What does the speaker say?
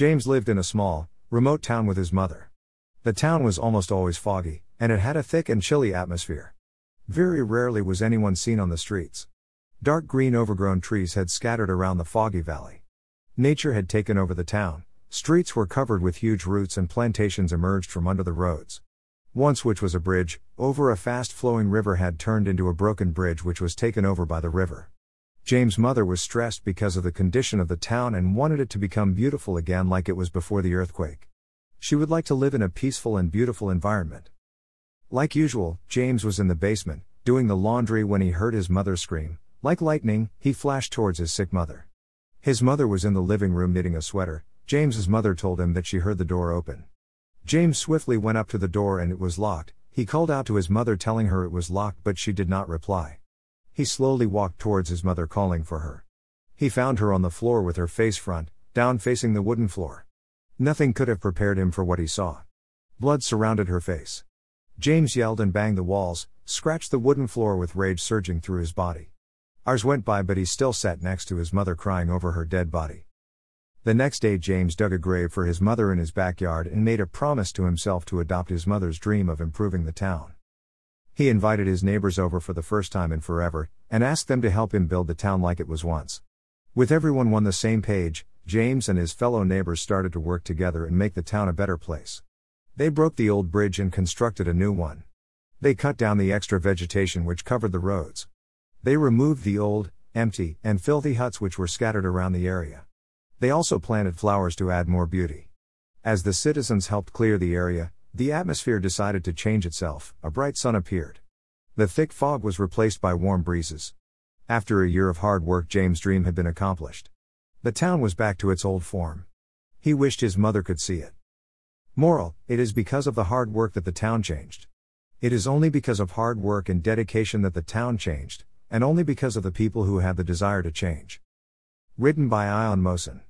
James lived in a small, remote town with his mother. The town was almost always foggy, and it had a thick and chilly atmosphere. Very rarely was anyone seen on the streets. Dark green overgrown trees had scattered around the foggy valley. Nature had taken over the town, streets were covered with huge roots and plantations emerged from under the roads. Once, which was a bridge, over a fast flowing river, had turned into a broken bridge which was taken over by the river. James' mother was stressed because of the condition of the town and wanted it to become beautiful again like it was before the earthquake. She would like to live in a peaceful and beautiful environment. Like usual, James was in the basement, doing the laundry when he heard his mother scream. Like lightning, he flashed towards his sick mother. His mother was in the living room knitting a sweater. James's mother told him that she heard the door open. James swiftly went up to the door and it was locked. He called out to his mother telling her it was locked but she did not reply. He slowly walked towards his mother calling for her. He found her on the floor with her face front, down facing the wooden floor. Nothing could have prepared him for what he saw. Blood surrounded her face. James yelled and banged the walls, scratched the wooden floor with rage surging through his body. Hours went by, but he still sat next to his mother crying over her dead body. The next day, James dug a grave for his mother in his backyard and made a promise to himself to adopt his mother's dream of improving the town. He invited his neighbors over for the first time in forever, and asked them to help him build the town like it was once. With everyone on the same page, James and his fellow neighbors started to work together and make the town a better place. They broke the old bridge and constructed a new one. They cut down the extra vegetation which covered the roads. They removed the old, empty, and filthy huts which were scattered around the area. They also planted flowers to add more beauty. As the citizens helped clear the area, the atmosphere decided to change itself, a bright sun appeared. The thick fog was replaced by warm breezes. After a year of hard work, James' dream had been accomplished. The town was back to its old form. He wished his mother could see it. Moral It is because of the hard work that the town changed. It is only because of hard work and dedication that the town changed, and only because of the people who have the desire to change. Written by Ion Mosen.